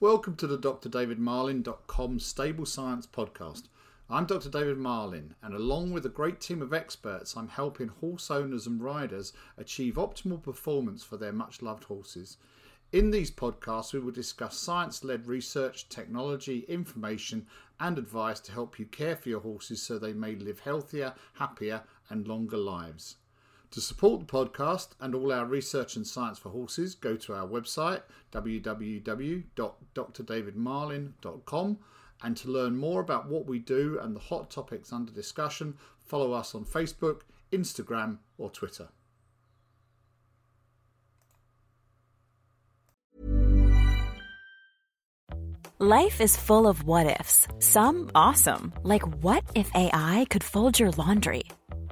Welcome to the Dr. David drdavidmarlin.com Stable Science Podcast. I'm Dr. David Marlin, and along with a great team of experts, I'm helping horse owners and riders achieve optimal performance for their much loved horses. In these podcasts, we will discuss science led research, technology, information, and advice to help you care for your horses so they may live healthier, happier, and longer lives. To support the podcast and all our research and science for horses, go to our website www.drdavidmarlin.com and to learn more about what we do and the hot topics under discussion, follow us on Facebook, Instagram, or Twitter. Life is full of what ifs, some awesome, like what if AI could fold your laundry?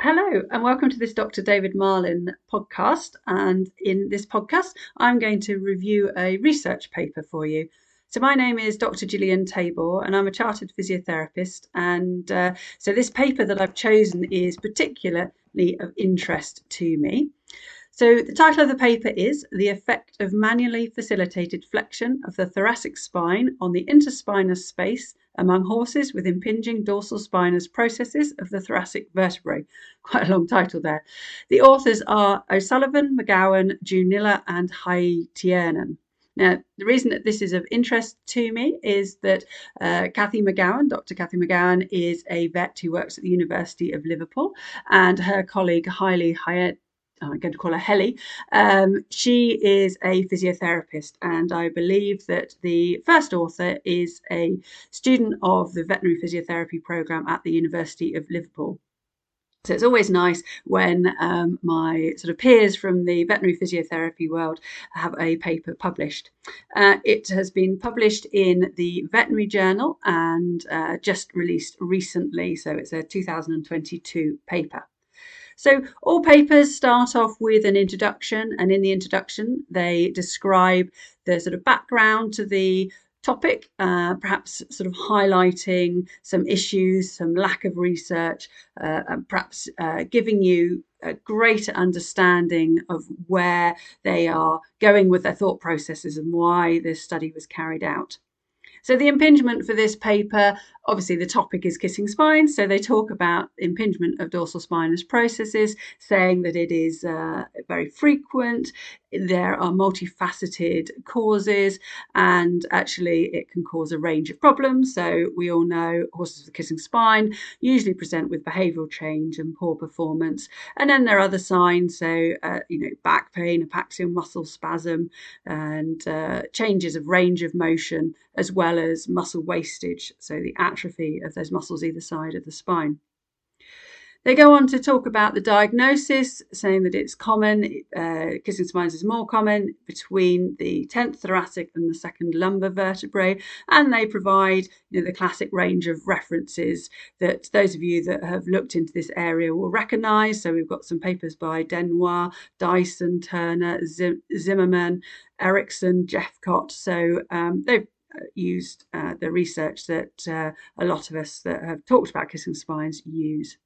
Hello, and welcome to this Dr. David Marlin podcast. And in this podcast, I'm going to review a research paper for you. So, my name is Dr. Gillian Tabor, and I'm a chartered physiotherapist. And uh, so, this paper that I've chosen is particularly of interest to me. So, the title of the paper is The Effect of Manually Facilitated Flexion of the Thoracic Spine on the Interspinous Space among horses with impinging dorsal spinous processes of the thoracic vertebrae. Quite a long title there. The authors are O'Sullivan, McGowan, Junnila, and Hyytiäinen. Now, the reason that this is of interest to me is that uh, Kathy McGowan, Dr. Kathy McGowan, is a vet who works at the University of Liverpool, and her colleague Hailey Hyatt I'm going to call her Helly. Um, she is a physiotherapist, and I believe that the first author is a student of the veterinary physiotherapy program at the University of Liverpool. So it's always nice when um, my sort of peers from the veterinary physiotherapy world have a paper published. Uh, it has been published in the Veterinary Journal and uh, just released recently, so it's a 2022 paper. So all papers start off with an introduction, and in the introduction, they describe the sort of background to the topic, uh, perhaps sort of highlighting some issues, some lack of research, uh, and perhaps uh, giving you a greater understanding of where they are going with their thought processes and why this study was carried out. So the impingement for this paper, obviously the topic is kissing spines, so they talk about impingement of dorsal spinous processes, saying that it is uh, very frequent, there are multifaceted causes, and actually it can cause a range of problems. So we all know horses with kissing spine usually present with behavioural change and poor performance, and then there are other signs, so uh, you know back pain, epaxial muscle spasm, and uh, changes of range of motion as well as muscle wastage, so the atrophy of those muscles either side of the spine. They go on to talk about the diagnosis, saying that it's common, uh, kissing spines is more common between the 10th thoracic and the second lumbar vertebrae, and they provide you know, the classic range of references that those of you that have looked into this area will recognise. So we've got some papers by Denoix, Dyson, Turner, Zimmerman, Erichsen, Jeffcott. So um, they've used uh, the research that uh, a lot of us that have talked about kissing spines use.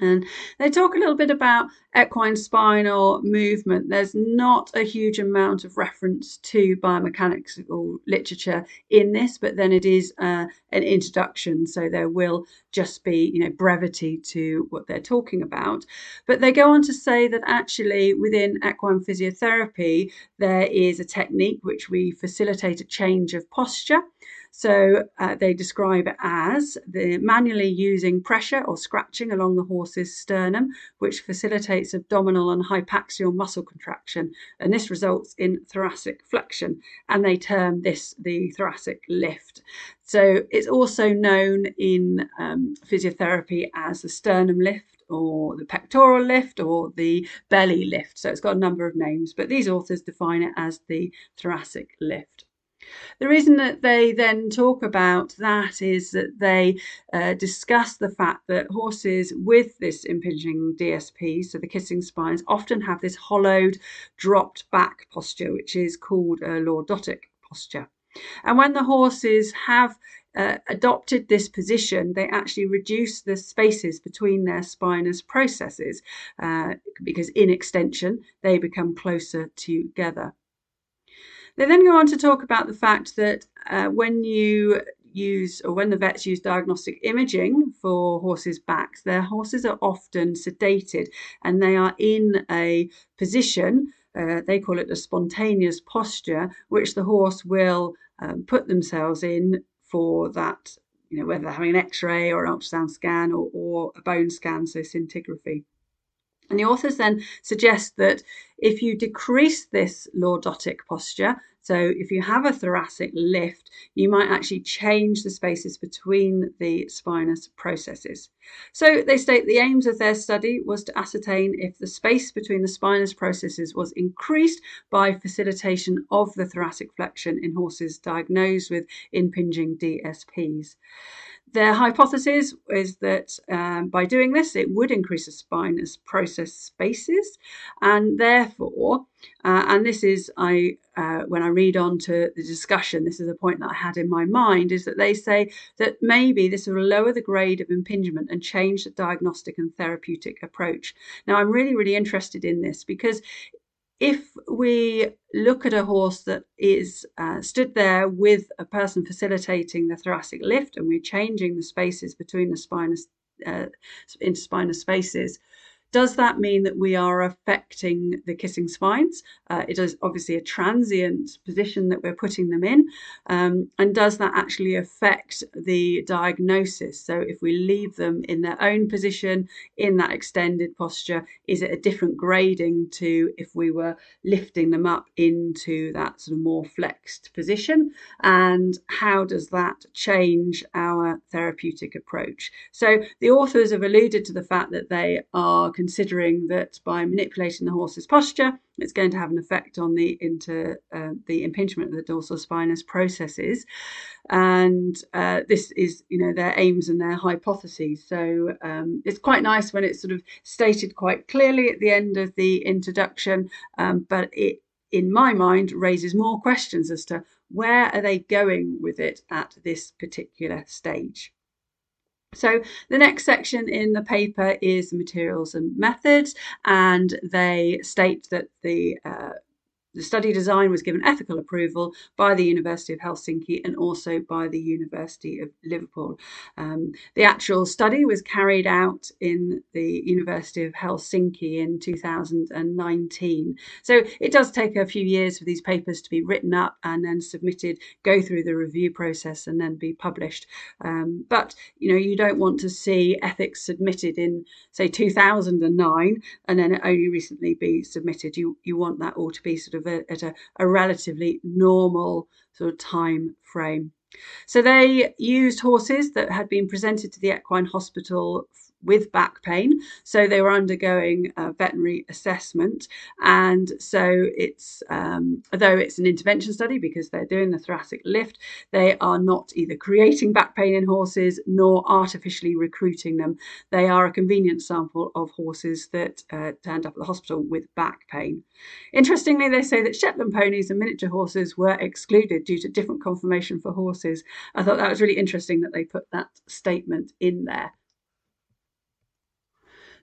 And they talk a little bit about equine spinal movement. There's not a huge amount of reference to biomechanical literature in this, but then it is uh, an introduction, so there will just be, you know, brevity to what they're talking about. But they go on to say that actually within equine physiotherapy, there is a technique which we facilitate a change of posture. So uh, they describe it as the manually using pressure or scratching along the horse's sternum, which facilitates abdominal and hypaxial muscle contraction, and this results in thoracic flexion. And they term this the thoracic lift. So it's also known in um, physiotherapy as the sternum lift or the pectoral lift or the belly lift. So it's got a number of names, but these authors define it as the thoracic lift. The reason that they then talk about that is that they uh, discuss the fact that horses with this impinging DSP, so the kissing spines, often have this hollowed, dropped back posture, which is called a lordotic posture. And when the horses have uh, adopted this position, they actually reduce the spaces between their spinous processes uh, because in extension they become closer together. They then go on to talk about the fact that uh, when you use or when the vets use diagnostic imaging for horses' backs, their horses are often sedated and they are in a position, uh, they call it a spontaneous posture, which the horse will um, put themselves in for that, you know, whether they're having an x ray or an ultrasound scan or, or a bone scan, so scintigraphy. And the authors then suggest that if you decrease this lordotic posture, so if you have a thoracic lift, you might actually change the spaces between the spinous processes. So they state the aims of their study was to ascertain if the space between the spinous processes was increased by facilitation of the thoracic flexion in horses diagnosed with impinging DSPs. Their hypothesis is that um, by doing this, it would increase the spinous process spaces, and therefore, uh, and this is I uh, when I read on to the discussion, this is a point that I had in my mind, is that they say that maybe this will lower the grade of impingement and change the diagnostic and therapeutic approach. Now, I'm really, really interested in this because if we look at a horse that is uh, stood there with a person facilitating the thoracic lift and we're changing the spaces between the spinous uh, interspinous spaces, does that mean that we are affecting the kissing spines? Uh, it is obviously a transient position that we're putting them in. Um, and does that actually affect the diagnosis? So, if we leave them in their own position in that extended posture, is it a different grading to if we were lifting them up into that sort of more flexed position? And how does that change our therapeutic approach? So, the authors have alluded to the fact that they are considering that by manipulating the horse's posture, it's going to have an effect on the inter uh, the impingement of the dorsal spinous processes, and uh, this is you know their aims and their hypotheses. So um, it's quite nice when it's sort of stated quite clearly at the end of the introduction, um, but it in my mind raises more questions as to where are they going with it at this particular stage. So the next section in the paper is materials and methods, and they state that the uh, the study design was given ethical approval by the University of Helsinki and also by the University of Liverpool. Um, the actual study was carried out in the University of Helsinki in 2019. So it does take a few years for these papers to be written up and then submitted, go through the review process, and then be published. Um, but you know, you don't want to see ethics submitted in, say, 2009 and then only recently be submitted. You you want that all to be sort of of a, at a, a relatively normal sort of time frame. So they used horses that had been presented to the equine hospital with back pain. So they were undergoing a veterinary assessment. And so it's, um, although it's an intervention study because they're doing the thoracic lift, they are not either creating back pain in horses nor artificially recruiting them. They are a convenient sample of horses that uh, turned up at the hospital with back pain. Interestingly, they say that Shetland ponies and miniature horses were excluded due to different conformation for horses. I thought that was really interesting that they put that statement in there.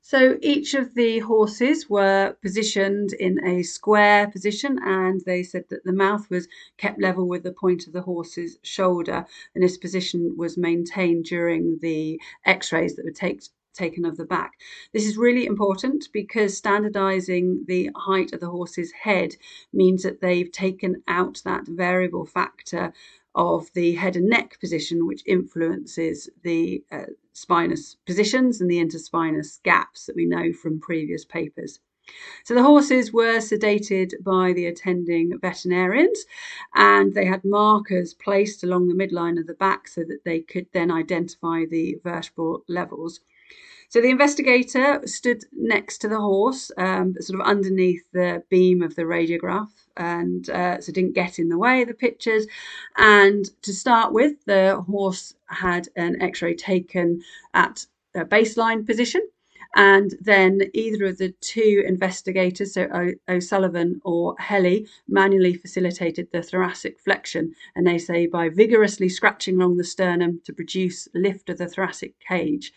So each of the horses were positioned in a square position, and they said that the mouth was kept level with the point of the horse's shoulder, and this position was maintained during the x rays that were take, taken of the back. This is really important because standardizing the height of the horse's head means that they've taken out that variable factor of the head and neck position, which influences the uh, spinous positions and the interspinous gaps that we know from previous papers. So the horses were sedated by the attending veterinarians and they had markers placed along the midline of the back so that they could then identify the vertebral levels. So the investigator stood next to the horse, um, sort of underneath the beam of the radiograph, and uh, so didn't get in the way of the pictures. And to start with, the horse had an X-ray taken at a baseline position. And then either of the two investigators, so o- O'Sullivan or Helly, manually facilitated the thoracic flexion. And they say by vigorously scratching along the sternum to produce lift of the thoracic cage.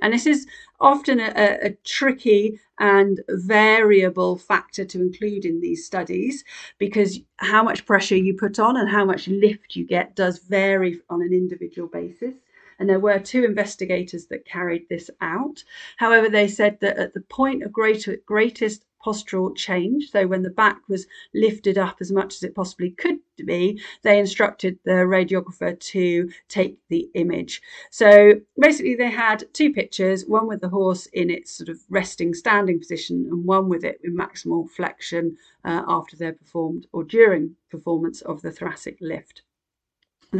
And this is often a, a, tricky and variable factor to include in these studies because how much pressure you put on and how much lift you get does vary on an individual basis. And there were two investigators that carried this out. However, they said that at the point of greater, greatest postural change. So when the back was lifted up as much as it possibly could be, they instructed the radiographer to take the image. So basically, they had two pictures one with the horse in its sort of resting standing position, and one with it in maximal flexion uh, after they're performed or during performance of the thoracic lift.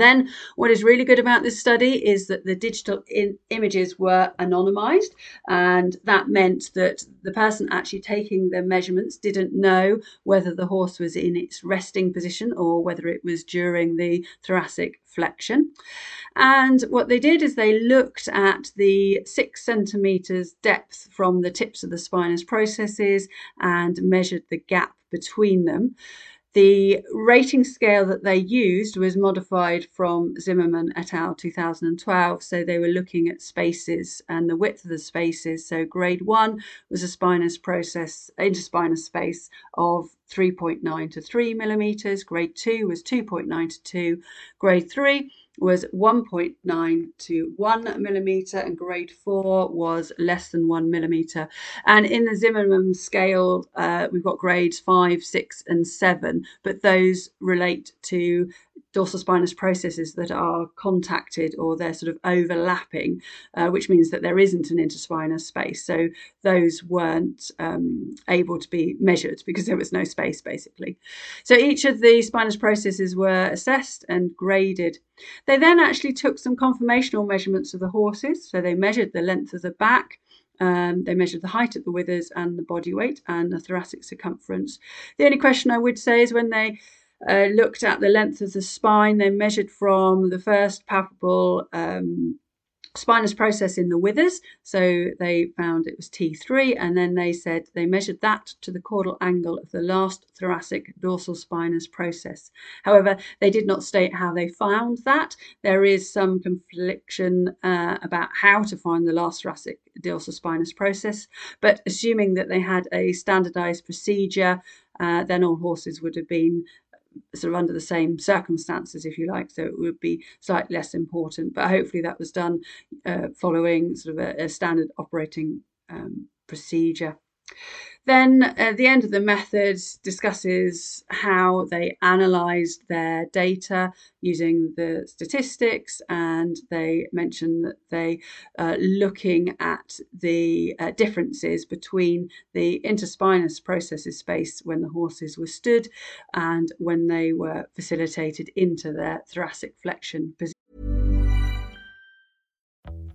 Then, what is really good about this study is that the digital images were anonymized, and that meant that the person actually taking the measurements didn't know whether the horse was in its resting position or whether it was during the thoracic flexion. And what they did is they looked at the six centimeters depth from the tips of the spinous processes and measured the gap between them. The rating scale that they used was modified from Zimmerman et al. 2012. So they were looking at spaces and the width of the spaces. So grade one was a spinous process, interspinous space of 3.9 to 3 millimeters. Grade two was 2.9 to 2. Grade three was 1.9 to 1 millimeter, and grade 4 was less than 1 millimeter. And in the Zimmerman scale, uh, we've got grades 5, 6, and 7, but those relate to dorsal spinous processes that are contacted or they're sort of overlapping, uh, which means that there isn't an interspinous space. So those weren't um, able to be measured because there was no space basically. So each of the spinous processes were assessed and graded. They then actually took some conformational measurements of the horses. So they measured the length of the back. Um, they measured the height of the withers and the body weight and the thoracic circumference. The only question I would say is when they uh, looked at the length of the spine. They measured from the first palpable um, spinous process in the withers. So they found it was T3, and then they said they measured that to the caudal angle of the last thoracic dorsal spinous process. However, they did not state how they found that. There is some confliction uh, about how to find the last thoracic dorsal spinous process, but assuming that they had a standardized procedure, uh, then all horses would have been sort of under the same circumstances, if you like, so it would be slightly less important. But hopefully that was done uh, following sort of a, a standard operating um, procedure. Then at the end of the method discusses how they analysed their data using the statistics, and they mention that they uh, looking at the uh, differences between the interspinous processes space when the horses were stood and when they were facilitated into their thoracic flexion position.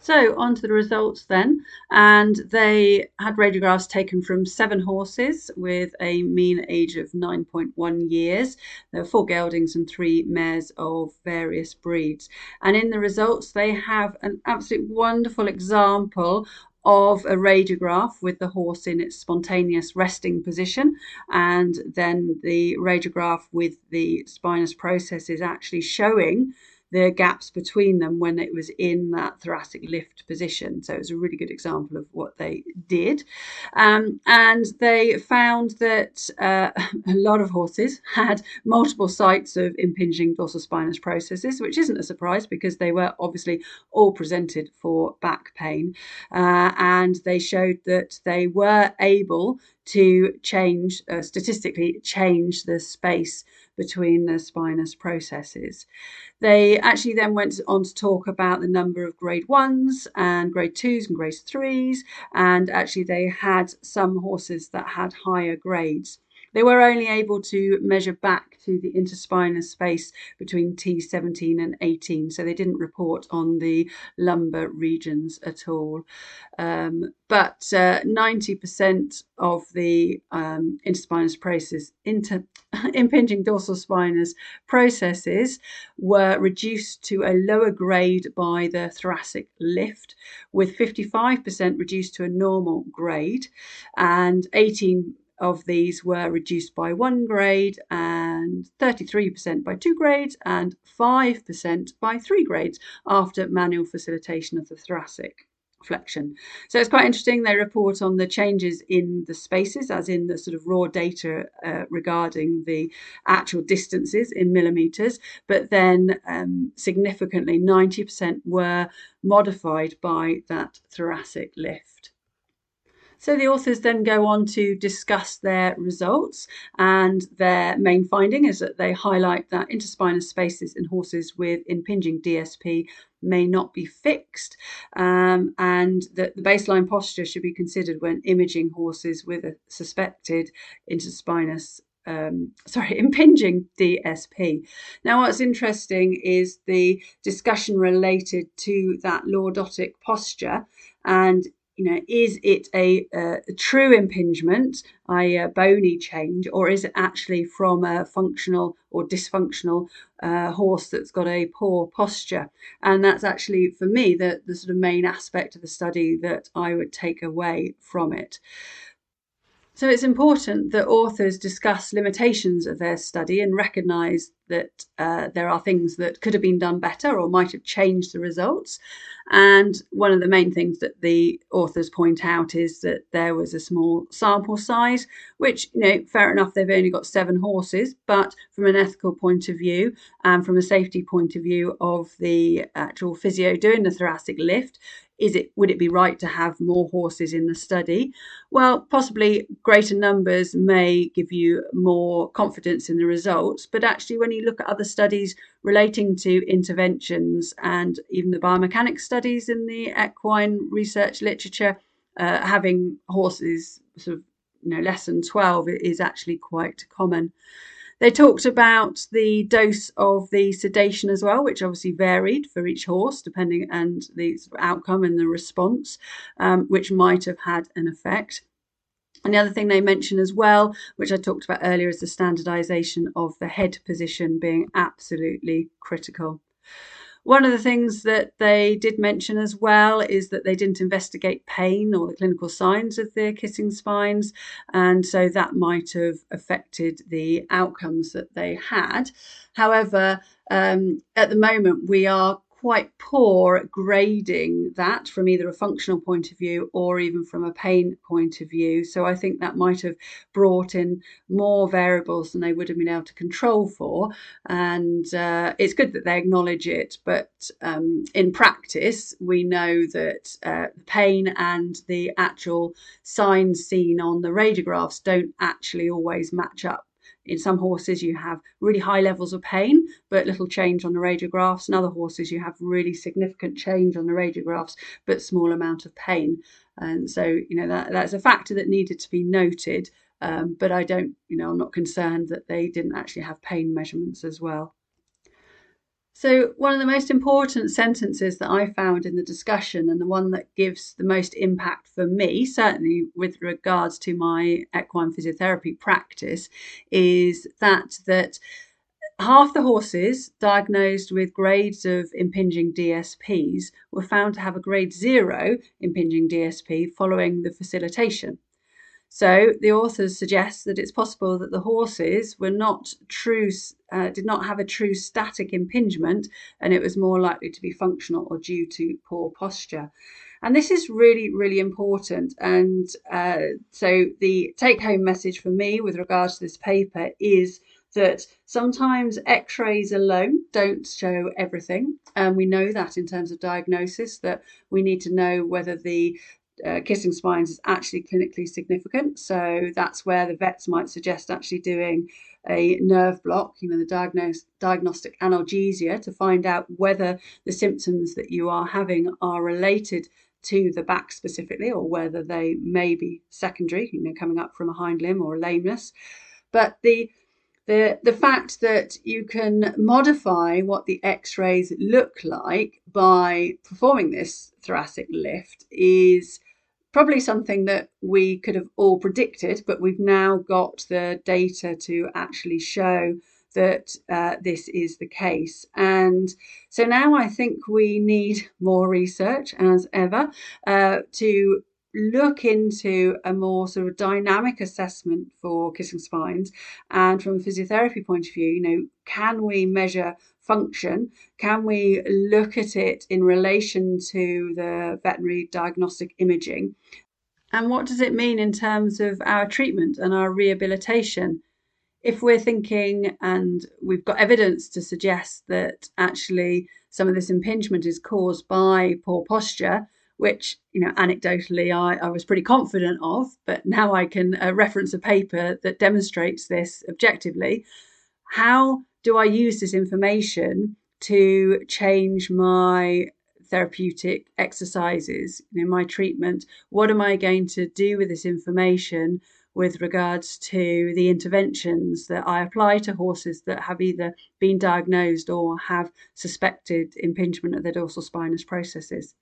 So, on to the results then. And they had radiographs taken from seven horses with a mean age of 9.1 years. There were four geldings and three mares of various breeds. And in the results, they have an absolute wonderful example of a radiograph with the horse in its spontaneous resting position, and then the radiograph with the spinous processes actually showing the gaps between them when it was in that thoracic lift position. So it was a really good example of what they did. Um, and they found that uh, a lot of horses had multiple sites of impinging dorsal spinous processes, which isn't a surprise because they were obviously all presented for back pain. Uh, and they showed that they were able to change, uh, statistically, change the space between the spinous processes. They actually then went on to talk about the number of grade ones and grade twos and grade threes, and actually, they had some horses that had higher grades. They were only able to measure back to the interspinous space between T17 and 18, so they didn't report on the lumbar regions at all. Um, but uh, 90% of the um, interspinous process, inter, impinging dorsal spinous processes were reduced to a lower grade by the thoracic lift, with 55% reduced to a normal grade and 18 of these were reduced by one grade and 33% by two grades and 5% by three grades after manual facilitation of the thoracic flexion. So it's quite interesting. They report on the changes in the spaces, as in the sort of raw data uh, regarding the actual distances in millimeters, but then um, significantly 90% were modified by that thoracic lift. So the authors then go on to discuss their results, and their main finding is that they highlight that interspinous spaces in horses with impinging DSP may not be fixed, um, and that the baseline posture should be considered when imaging horses with a suspected interspinous um, sorry, impinging DSP. Now, what's interesting is the discussion related to that lordotic posture and you know, is it a, a true impingement, i.e., a bony change, or is it actually from a functional or dysfunctional uh, horse that's got a poor posture? And that's actually, for me, the, the sort of main aspect of the study that I would take away from it. So it's important that authors discuss limitations of their study and recognise that uh, there are things that could have been done better or might have changed the results. And one of the main things that the authors point out is that there was a small sample size, which, you know, fair enough, they've only got seven horses, but from an ethical point of view and from a safety point of view of the actual physio doing the thoracic lift, is it would it be right to have more horses in the study? Well possibly greater numbers may give you more confidence in the results but actually when you look at other studies relating to interventions and even the biomechanics studies in the equine research literature uh, having horses sort of you know less than 12 is actually quite common they talked about the dose of the sedation as well, which obviously varied for each horse depending and the outcome and the response, um, which might have had an effect. And the other thing they mention as well, which I talked about earlier, is the standardization of the head position being absolutely critical. One of the things that they did mention as well is that they didn't investigate pain or the clinical signs of the kissing spines, and so that might have affected the outcomes that they had. However, um, at the moment, we are quite poor at grading that from either a functional point of view or even from a pain point of view. So I think that might have brought in more variables than they would have been able to control for. And uh, it's good that they acknowledge it, but um, in practice, we know that uh, pain and the actual signs seen on the radiographs don't actually always match up in some horses, you have really high levels of pain, but little change on the radiographs. In other horses, you have really significant change on the radiographs, but small amount of pain. And so, you know, that, that's a factor that needed to be noted. Um, but I don't, you know, I'm not concerned that they didn't actually have pain measurements as well. So, one of the most important sentences that I found in the discussion, and the one that gives the most impact for me, certainly with regards to my equine physiotherapy practice, is that that half the horses diagnosed with grades of impinging DSPs were found to have a grade zero impinging DSP following the facilitation. So the authors suggest that it's possible that the horses were not true, uh, did not have a true static impingement, and it was more likely to be functional or due to poor posture. And this is really, really important. And uh, so the take home message for me with regards to this paper is that sometimes x rays alone don't show everything. And we know that in terms of diagnosis, that we need to know whether the uh, kissing spines is actually clinically significant. So that's where the vets might suggest actually doing a nerve block, you know, the diagnose, diagnostic analgesia to find out whether the symptoms that you are having are related to the back specifically or whether they may be secondary, you know, coming up from a hind limb or a lameness. But the the, the fact that you can modify what the x rays look like by performing this thoracic lift is probably something that we could have all predicted, but we've now got the data to actually show that uh, this is the case. And so now I think we need more research as ever uh, to look into a more sort of dynamic assessment for kissing spines and from a physiotherapy point of view you know can we measure function, can we look at it in relation to the veterinary diagnostic imaging? And what does it mean in terms of our treatment and our rehabilitation? If we're thinking, and we've got evidence to suggest that actually some of this impingement is caused by poor posture, which you know anecdotally I, I was pretty confident of, but now I can uh, reference a paper that demonstrates this objectively. How do I use this information to change my therapeutic exercises, you know, my treatment? What am I going to do with this information with regards to the interventions that I apply to horses that have either been diagnosed or have suspected impingement of their dorsal spinous processes?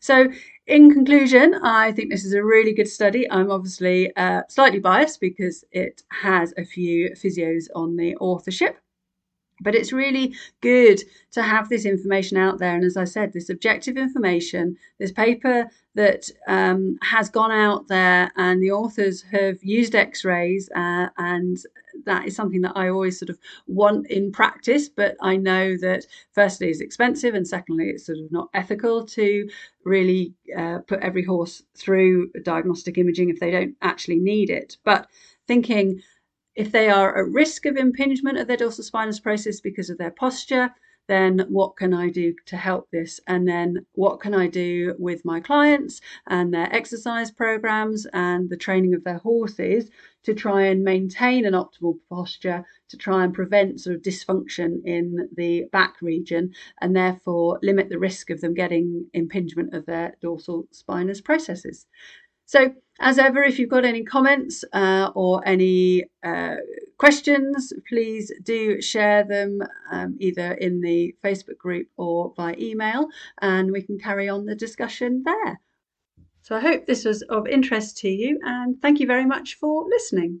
So, in conclusion, I think this is a really good study. I'm obviously uh, slightly biased because it has a few physios on the authorship. But it's really good to have this information out there. And as I said, this objective information, this paper that um, has gone out there, and the authors have used x rays, uh, and that is something that I always sort of want in practice. But I know that firstly, it's expensive, and secondly, it's sort of not ethical to really uh, put every horse through diagnostic imaging if they don't actually need it. But thinking if they are at risk of impingement of their dorsal spinous process because of their posture, then what can I do to help this? And then what can I do with my clients and their exercise programs and the training of their horses to try and maintain an optimal posture, to try and prevent sort of dysfunction in the back region and therefore limit the risk of them getting impingement of their dorsal spinous processes. So, as ever, if you've got any comments uh, or any uh, questions, please do share them um, either in the Facebook group or by email, and we can carry on the discussion there. So I hope this was of interest to you and thank you very much for listening.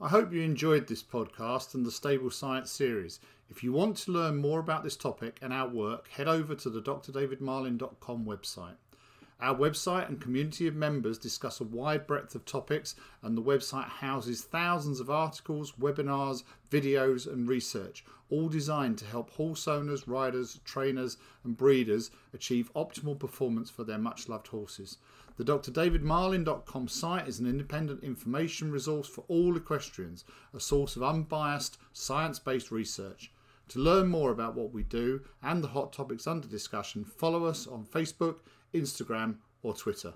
I hope you enjoyed this podcast and the Stable Science series. If you want to learn more about this topic and our work, head over to the drdavidmarlin.com website. Our website and community of members discuss a wide breadth of topics, and the website houses thousands of articles, webinars, videos, and research, all designed to help horse owners, riders, trainers, and breeders achieve optimal performance for their much loved horses. The drdavidmarlin.com site is an independent information resource for all equestrians, a source of unbiased, science based research. To learn more about what we do and the hot topics under discussion, follow us on Facebook, Instagram, or Twitter.